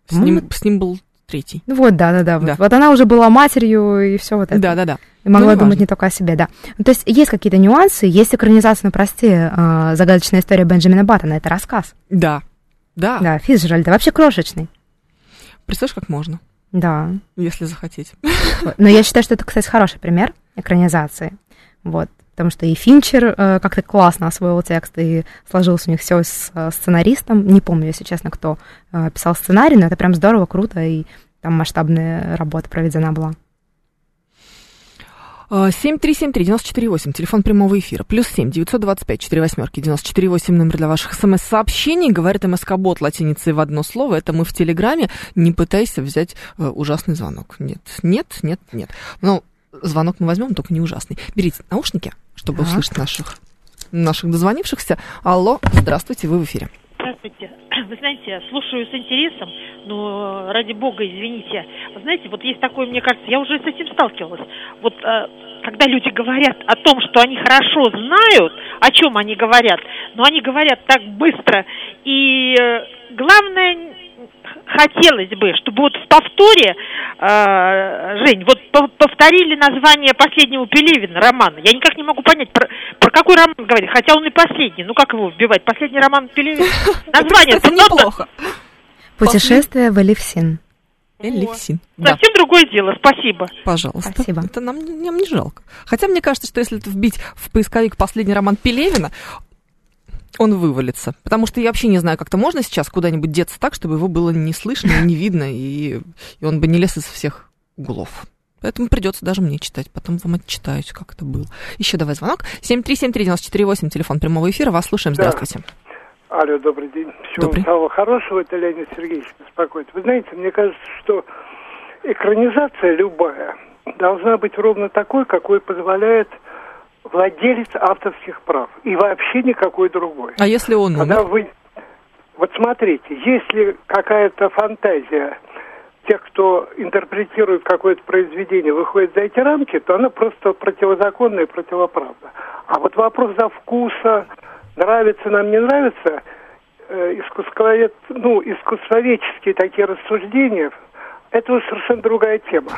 С ним, с ним был третий. Ну Вот, да, да, да. Вот, Да. вот она уже была матерью и все вот это. Да-да-да. И могла Ну, думать не только о себе, да. Ну, то есть есть какие-то нюансы, есть экранизация, ну, прости, э, загадочная история Бенджамина Баттона, это рассказ. Да. Да. Да, Фицджеральд, вообще крошечный. Представляешь, как можно, Да. если захотеть. Но я считаю, что это, кстати, хороший пример экранизации. Вот. Потому что и Финчер э, как-то классно освоил текст, и сложилось у них все с э, сценаристом. Не помню, если честно, кто э, писал сценарий, но это прям здорово, круто, и там масштабная работа проведена была. 7373948, телефон прямого эфира, плюс 7, 925, 4 восьмерки, 948, номер для ваших смс-сообщений, говорит МСК-бот латиницей в одно слово, это мы в Телеграме, не пытайся взять э, ужасный звонок. Нет, нет, нет, нет. Но звонок мы возьмем, только не ужасный. Берите наушники, чтобы так. услышать наших, наших дозвонившихся. Алло, здравствуйте, вы в эфире. Здравствуйте. (clears throat) Вы знаете, слушаю с интересом, но ради бога, извините. Вы знаете, вот есть такое, мне кажется, я уже с этим сталкивалась. Вот э, когда люди говорят о том, что они хорошо знают, о чем они говорят, но они говорят так быстро. И э, главное, хотелось бы, чтобы вот в повторе, э, Жень, вот повторили название последнего Пелевина романа. Я никак не могу понять, про, про какой роман говорить, хотя он и последний. Ну как его вбивать? Последний роман Пелевина? Название (laughs) это неплохо. Путешествие в Элевсин. Элевсин. Да. Совсем другое дело, спасибо. Пожалуйста. Спасибо. Это нам, нам не жалко. Хотя мне кажется, что если это вбить в поисковик последний роман Пелевина, он вывалится. Потому что я вообще не знаю, как-то можно сейчас куда-нибудь деться так, чтобы его было не слышно, не видно, и, и он бы не лез из всех углов. Поэтому придется даже мне читать. Потом вам отчитаюсь, как это было. Еще давай звонок. 7373948, телефон прямого эфира. Вас слушаем. Здравствуйте. Да. Алло, добрый день. Всего добрый. самого хорошего. Это Леонид Сергеевич беспокоит. Вы знаете, мне кажется, что экранизация любая должна быть ровно такой, какой позволяет владелец авторских прав и вообще никакой другой. А если он Когда вы... Вот смотрите, если какая-то фантазия тех, кто интерпретирует какое-то произведение, выходит за эти рамки, то она просто противозаконна и противоправна. А вот вопрос за вкуса, нравится нам, не нравится, э, искусствовед, ну, искусствоведческие такие рассуждения, это совершенно другая тема.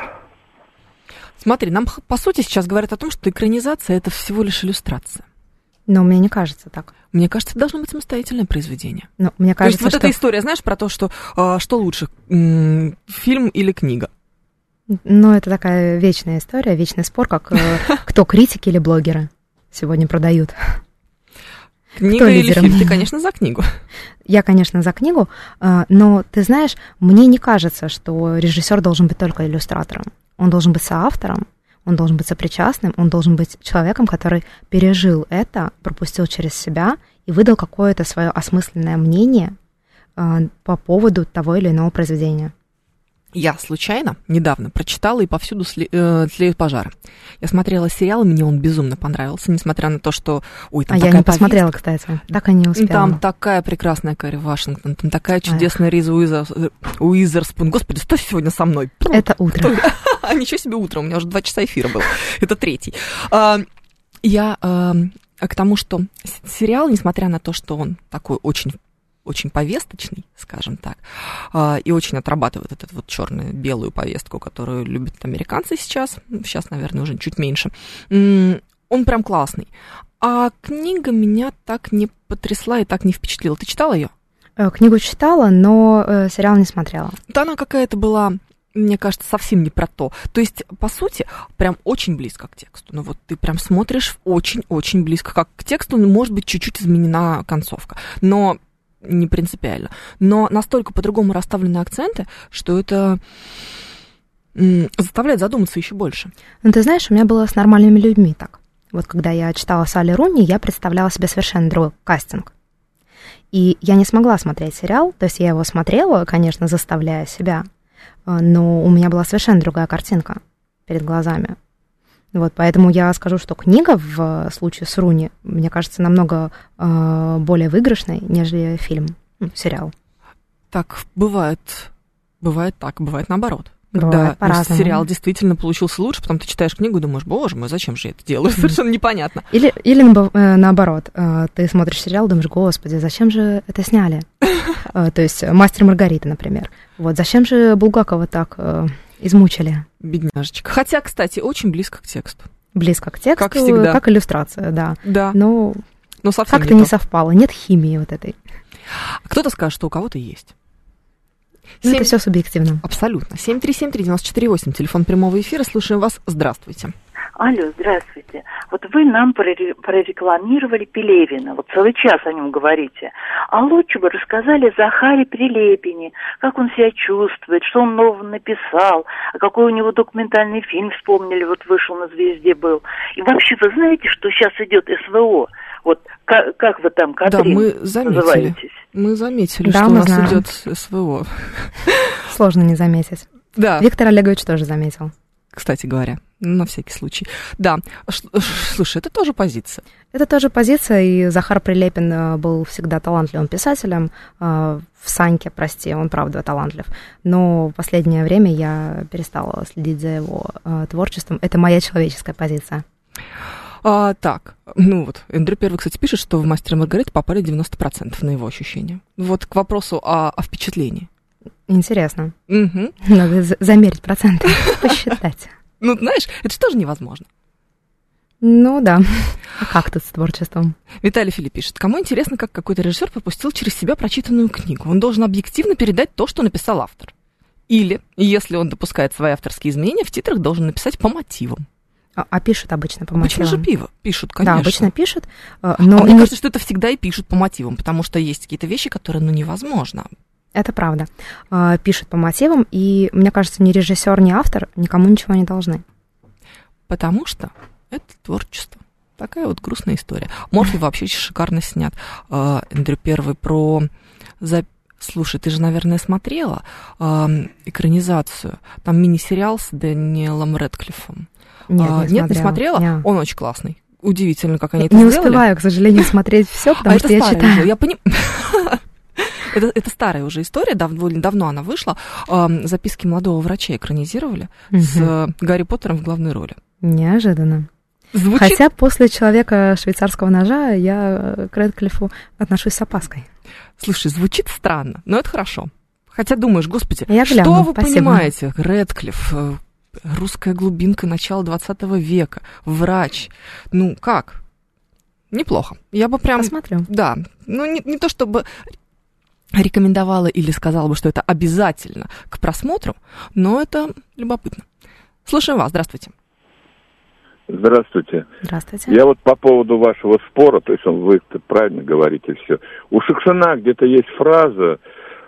Смотри, нам по сути сейчас говорят о том, что экранизация это всего лишь иллюстрация. Но мне не кажется так. Мне кажется, это должно быть самостоятельное произведение. Ну, мне кажется, то есть вот что... эта история, знаешь, про то, что э, что лучше, фильм или книга? Ну, это такая вечная история, вечный спор, как э, (laughs) кто критики или блогеры сегодня продают. Книга Кто или фильм? Ты, конечно, за книгу. Я, конечно, за книгу, э, но ты знаешь, мне не кажется, что режиссер должен быть только иллюстратором. Он должен быть соавтором, он должен быть сопричастным, он должен быть человеком, который пережил это, пропустил через себя и выдал какое-то свое осмысленное мнение э, по поводу того или иного произведения. Я случайно недавно прочитала и повсюду сли, э, тлеют пожары. Я смотрела сериал, и мне он безумно понравился, несмотря на то, что... Ой, там а я не посмотрела, кстати. Так и не успела. Там такая прекрасная Кэрри Вашингтон, там такая чудесная Эх. Риза Уизер, Уизерспун. Господи, что сегодня со мной? Это утро. (laughs) А ничего себе утро, у меня уже два часа эфира было. Это третий. А, я а, к тому, что сериал, несмотря на то, что он такой очень очень повесточный, скажем так, а, и очень отрабатывает эту вот черно-белую повестку, которую любят американцы сейчас, сейчас, наверное, уже чуть меньше. Он прям классный. А книга меня так не потрясла и так не впечатлила. Ты читала ее? Э, книгу читала, но э, сериал не смотрела. Да она какая-то была мне кажется, совсем не про то. То есть, по сути, прям очень близко к тексту. Ну вот ты прям смотришь очень-очень близко как к тексту, ну, может быть, чуть-чуть изменена концовка. Но не принципиально. Но настолько по-другому расставлены акценты, что это заставляет задуматься еще больше. Ну, ты знаешь, у меня было с нормальными людьми так. Вот когда я читала Салли Руни, я представляла себе совершенно другой кастинг. И я не смогла смотреть сериал, то есть я его смотрела, конечно, заставляя себя, э, но у меня была совершенно другая картинка перед глазами. Вот, поэтому я скажу, что книга в случае с Руни, мне кажется, намного э, более выигрышной, нежели фильм, ну, сериал. Так бывает, бывает так, бывает наоборот. Бывает Когда сериал действительно получился лучше, потом ты читаешь книгу и думаешь, боже мой, зачем же я это делаю? Совершенно непонятно. Или, или э, наоборот, э, ты смотришь сериал, думаешь, господи, зачем же это сняли? (laughs) Э, то есть «Мастер Маргарита», например. Вот зачем же Булгакова так измучили? Бедняжечка. Хотя, кстати, очень близко к тексту. Близко к тексту, как всегда. Как иллюстрация, да. Да. Но, Но совсем как-то не, не совпало. Нет химии вот этой. Кто-то скажет, что у кого-то есть. 7... Ну, это все субъективно. Абсолютно. 7373948, телефон прямого эфира. Слушаем вас. Здравствуйте. Алло, здравствуйте. Вот вы нам прорекламировали Пелевина, вот целый час о нем говорите. А лучше бы рассказали Захаре Прилепине, как он себя чувствует, что он нового написал, а какой у него документальный фильм, вспомнили, вот вышел на «Звезде» был. И вообще, вы знаете, что сейчас идет СВО? Вот как, как вы там, Катрин, Да, мы заметили. Называетесь? Мы заметили, да, что у нас знаем. идет СВО. Сложно не заметить. Да. Виктор Олегович тоже заметил. Кстати говоря, на всякий случай. Да, слушай, это тоже позиция. Это тоже позиция, и Захар Прилепин э, был всегда талантливым писателем. Э, в Саньке, прости, он правда талантлив. Но в последнее время я перестала следить за его э, творчеством. Это моя человеческая позиция. А, так, ну вот, Эндрю Первый, кстати, пишет, что в «Мастера Маргарита» попали 90% на его ощущения. Вот к вопросу о, о впечатлении. Интересно. Угу. Надо замерить проценты, (laughs) посчитать. Ну, знаешь, это же тоже невозможно. Ну да. А как тут с творчеством? Виталий Филипп пишет. Кому интересно, как какой-то режиссер пропустил через себя прочитанную книгу? Он должен объективно передать то, что написал автор. Или, если он допускает свои авторские изменения, в титрах должен написать по мотивам. А, а пишут обычно по мотивам? Обычно же пиво пишут, конечно. Да, обычно пишут. Э, но а мне кажется, что это всегда и пишут по мотивам, потому что есть какие-то вещи, которые, ну, невозможно. Это правда. Э, пишут по мотивам, и мне кажется, ни режиссер, ни автор никому ничего не должны. Потому что это творчество. Такая вот грустная история. Морфи вообще шикарно снят. Эндрю Первый про... Слушай, ты же, наверное, смотрела экранизацию. Там мини-сериал с Дэниелом Редклиффом. Нет, а, не нет, не смотрела? Нет. Он очень классный. Удивительно, как они это не сделали. Не успеваю, к сожалению, смотреть все, потому а что я читаю. Уже, я понимаю. (laughs) Это, это старая уже история, довольно давно она вышла. Записки молодого врача экранизировали угу. с Гарри Поттером в главной роли. Неожиданно. Звучит... Хотя после человека швейцарского ножа я к Редклифу отношусь с опаской. Слушай, звучит странно, но это хорошо. Хотя думаешь, господи, я гляну, что вы спасибо. понимаете, Редклифф, э, русская глубинка начала 20 века, врач. Ну, как? Неплохо. Я бы прям... Посмотрю. Да. Ну, не, не то чтобы рекомендовала или сказала бы, что это обязательно к просмотру, но это любопытно. Слушаем вас. Здравствуйте. Здравствуйте. Здравствуйте. Я вот по поводу вашего спора, то есть вы правильно говорите все. У Шукшина где-то есть фраза,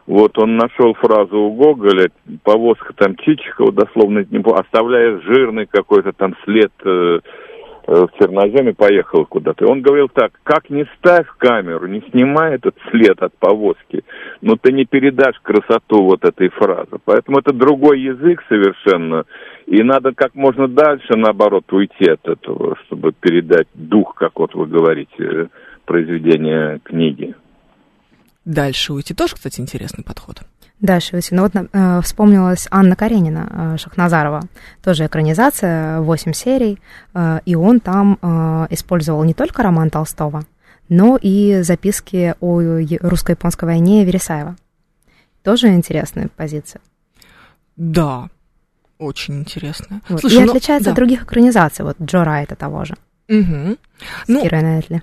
вот он нашел фразу у Гоголя, повозка там Чичикова, дословно, оставляя жирный какой-то там след э, э, в черноземе, поехал куда-то. И он говорил так, как не ставь камеру, не снимай этот след от повозки, но ты не передашь красоту вот этой фразы. Поэтому это другой язык совершенно, и надо как можно дальше, наоборот, уйти от этого, чтобы передать дух, как вот вы говорите, произведения книги. Дальше уйти тоже, кстати, интересный подход. Дальше уйти. Ну вот э, вспомнилась Анна Каренина э, Шахназарова. Тоже экранизация, 8 серий. Э, и он там э, использовал не только роман Толстого, но и записки о русско-японской войне Вересаева. Тоже интересная позиция. Да, очень интересная. Вот. Слушай, и но... отличается да. от других экранизаций, вот Джо Райта того же. Угу. С ну, Кирой Найтли.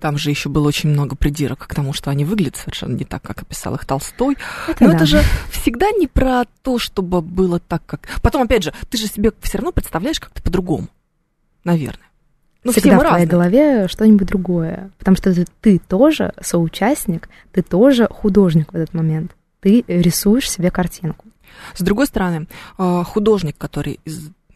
Там же еще было очень много придирок к тому, что они выглядят совершенно не так, как описал их Толстой. Это Но да. это же всегда не про то, чтобы было так, как... Потом, опять же, ты же себе все равно представляешь как-то по-другому, наверное. Ну, Всегда в твоей разные. голове что-нибудь другое. Потому что ты, ты тоже соучастник, ты тоже художник в этот момент. Ты рисуешь себе картинку. С другой стороны, а, художник, который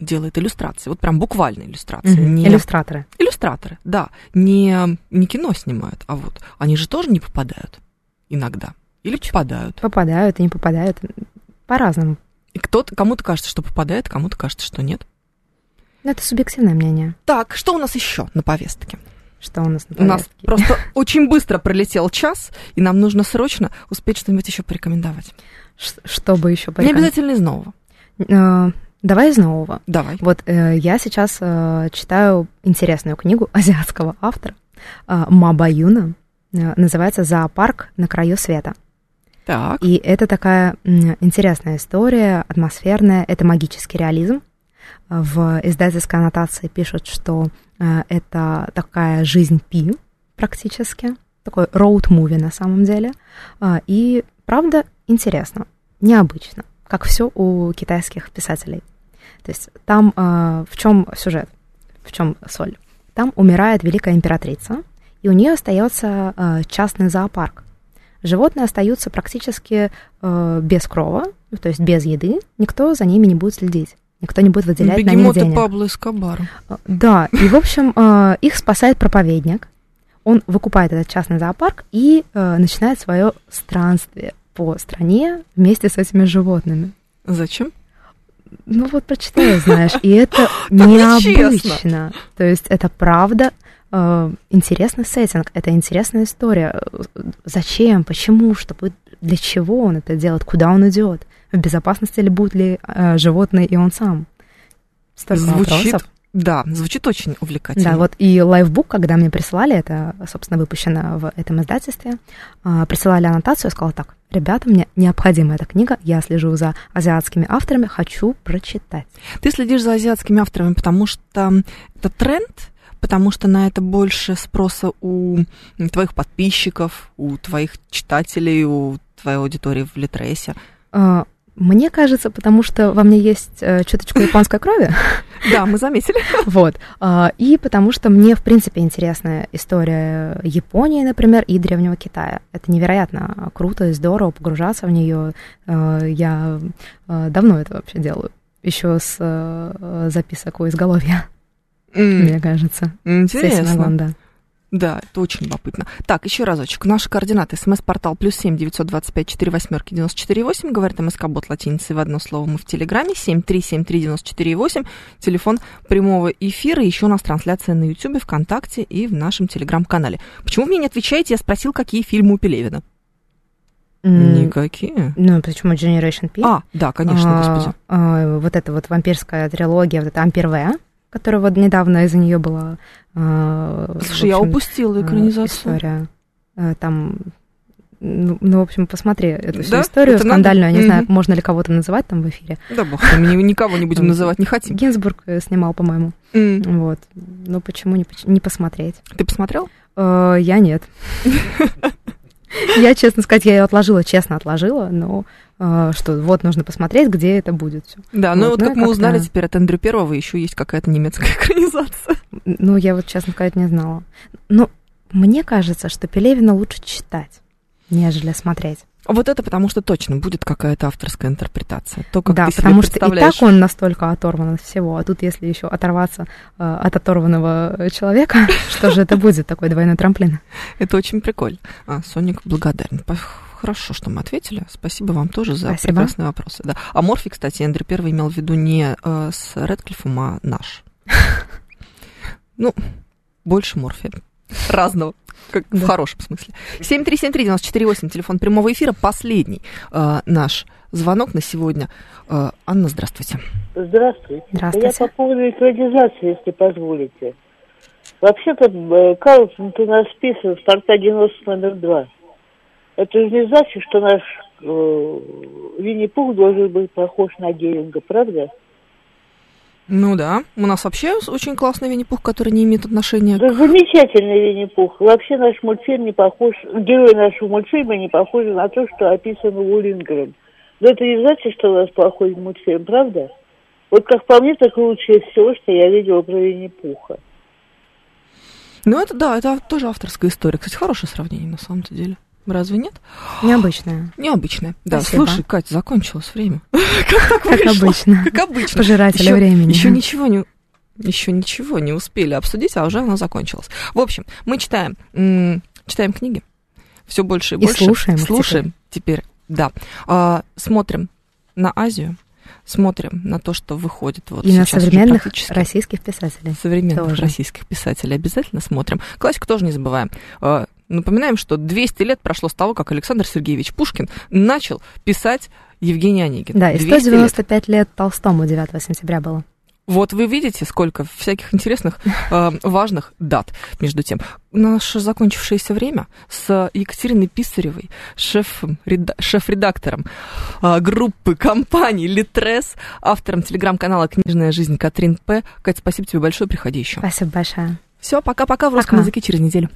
делает иллюстрации, вот прям буквально иллюстрации. Mm-hmm. Не... Иллюстраторы. Иллюстраторы, да. Не, не кино снимают, а вот они же тоже не попадают иногда. Или попадают. Попадают и не попадают. По-разному. И кто-то, кому-то кажется, что попадает, кому-то кажется, что нет. Ну, это субъективное мнение. Так, что у нас еще на повестке? Что у нас на повестке? У нас просто (laughs) очень быстро пролетел час, и нам нужно срочно успеть что-нибудь еще порекомендовать. Что бы еще порекомендовать? Не обязательно из нового. Давай из нового. Давай. Вот э, я сейчас э, читаю интересную книгу (laughs) азиатского автора э, Маба Юна. Э, называется «Зоопарк на краю света». Так. И это такая э, интересная история, атмосферная. Это магический реализм. В издательской аннотации пишут, что э, это такая жизнь Пи практически. Такой роуд-муви на самом деле. Э, и правда интересно, необычно как все у китайских писателей. То есть там э, в чем сюжет, в чем соль? Там умирает великая императрица, и у нее остается э, частный зоопарк. Животные остаются практически э, без крова, ну, то есть без еды, никто за ними не будет следить. Никто не будет выделять на них Бегемоты денег. Пабло Эскобара. Э, Да, и, в общем, э, их спасает проповедник. Он выкупает этот частный зоопарк и э, начинает свое странствие по стране вместе с этими животными. Зачем? Ну вот прочитай, знаешь, и это (laughs) необычно. То есть это правда э, интересный сеттинг, это интересная история. Зачем, почему, чтобы, для чего он это делает, куда он идет, в безопасности ли будут ли э, животные и он сам. Столько Звучит, вопросов. Да, звучит очень увлекательно. Да, вот и лайфбук, когда мне присылали, это, собственно, выпущено в этом издательстве, а, присылали аннотацию, я сказала так, ребята, мне необходима эта книга, я слежу за азиатскими авторами, хочу прочитать. Ты следишь за азиатскими авторами, потому что это тренд, потому что на это больше спроса у твоих подписчиков, у твоих читателей, у твоей аудитории в Литресе. А, Мне кажется, потому что во мне есть э, чуточку японской крови, (laughs) Да, мы заметили. (laughs) вот, а, и потому что мне, в принципе, интересна история Японии, например, и Древнего Китая. Это невероятно круто и здорово погружаться в нее. Э, Я э, давно это вообще делаю, еще с э, записок у изголовья, мне кажется. Интересно. Да. Да, это очень любопытно. Так, еще разочек. Наши координаты. СМС-портал плюс семь девятьсот двадцать пять четыре восьмерки девяносто четыре восемь. Говорит МСК-бот латиницей в одно слово. Мы в Телеграме. Семь три семь три девяносто четыре восемь. Телефон прямого эфира. Еще у нас трансляция на Ютубе, ВКонтакте и в нашем Телеграм-канале. Почему вы мне не отвечаете? Я спросил, какие фильмы у Пелевина. М, Никакие. Ну, почему Generation P? А, да, конечно, А, господи. а, вот эта вот вампирская трилогия, вот эта Ампер В, которая вот недавно из-за нее была... в Слушай, я общем, упустила а, экранизацию. История. А, Там, ну, ну, в общем, посмотри эту всю Да? историю Это надо? скандальную. Я не знаю, Мгм. можно ли кого-то называть там в эфире. Да бог, ни- никого не будем называть, не хотим. Гинзбург э, снимал, по-моему. М. Вот. Ну, почему не, не посмотреть? Ты посмотрел? Э, Я нет. (laughs) (laughs) Я, честно сказать, я ее отложила, честно отложила, но э, что, вот нужно посмотреть, где это будет все. Да, ну Вот, вот ну, как мы узнали теперь от Эндрю Первого, еще есть какая-то немецкая (laughs) экранизация. Ну, я вот, честно сказать, не знала. Но мне кажется, что Пелевина лучше читать, нежели смотреть. Вот это потому что точно будет какая-то авторская интерпретация. То, как да, ты себе потому что и так он настолько оторван от всего, а тут если еще оторваться э, от оторванного человека, (laughs) что же это будет, такой двойной трамплин? Это очень прикольно. А, Соник благодарен. Хорошо, что мы ответили. Спасибо вам тоже за Спасибо. прекрасные вопросы. Да. А Морфи, кстати, Эндрю Первый имел в виду не э, с Редклиффом, а наш. (laughs) Ну, больше Морфи. Разного. Как в Да. хорошем смысле. 7373948, телефон прямого эфира. Последний э, наш звонок на сегодня. Э, Анна, здравствуйте. Здравствуйте. Здравствуйте. Я по поводу экранизации, если позволите. Вообще-то э, Карлсон-то нас списан в порта 90 номер 2. Это же не значит, что наш э, Винни-Пух должен быть похож на Геринга, правда? Ну да, у нас вообще очень классный Винни-Пух, который не имеет отношения Да замечательный Винни-Пух. Вообще наш мультфильм не похож, герой нашего мультфильма не похож на то, что описано у Лингрен. Но это не значит, что у нас плохой мультфильм, правда? Вот как по мне, так лучше всего, что я видела про Винни-Пуха. Ну, это да, это тоже авторская история. Кстати, хорошее сравнение на самом-то деле. Разве нет? Необычное, Необычное. Да, Спасибо. слушай, Катя, закончилось время. (laughs) Как так как обычно. Как обычно. Пожиратели Еще- времени. Еще ничего не еще ничего не успели обсудить, а уже оно закончилось. В общем, мы читаем, читаем книги. Все больше и И больше. слушаем Слушаем теперь, да. А, смотрим на Азию, смотрим на то, что выходит вот И на сейчас уже современных российских писателей. современных Тоже. российских писателей обязательно смотрим. Классику тоже не забываем. Напоминаем, что 200 лет прошло с того, как Александр Сергеевич Пушкин начал писать Евгений Онегин. Да, и 200 лет. 195 лет Толстому 9 сентября было. Вот вы видите, сколько всяких интересных, э, важных дат. Между тем, наше закончившееся время с Екатериной Писаревой, шефом, реда- шеф-редактором э, группы компании Литрес, автором телеграм-канала «Книжная жизнь» Катрин П. Катя, спасибо тебе большое, приходи еще. Спасибо большое. Все, пока-пока в русском Пока. языке через неделю.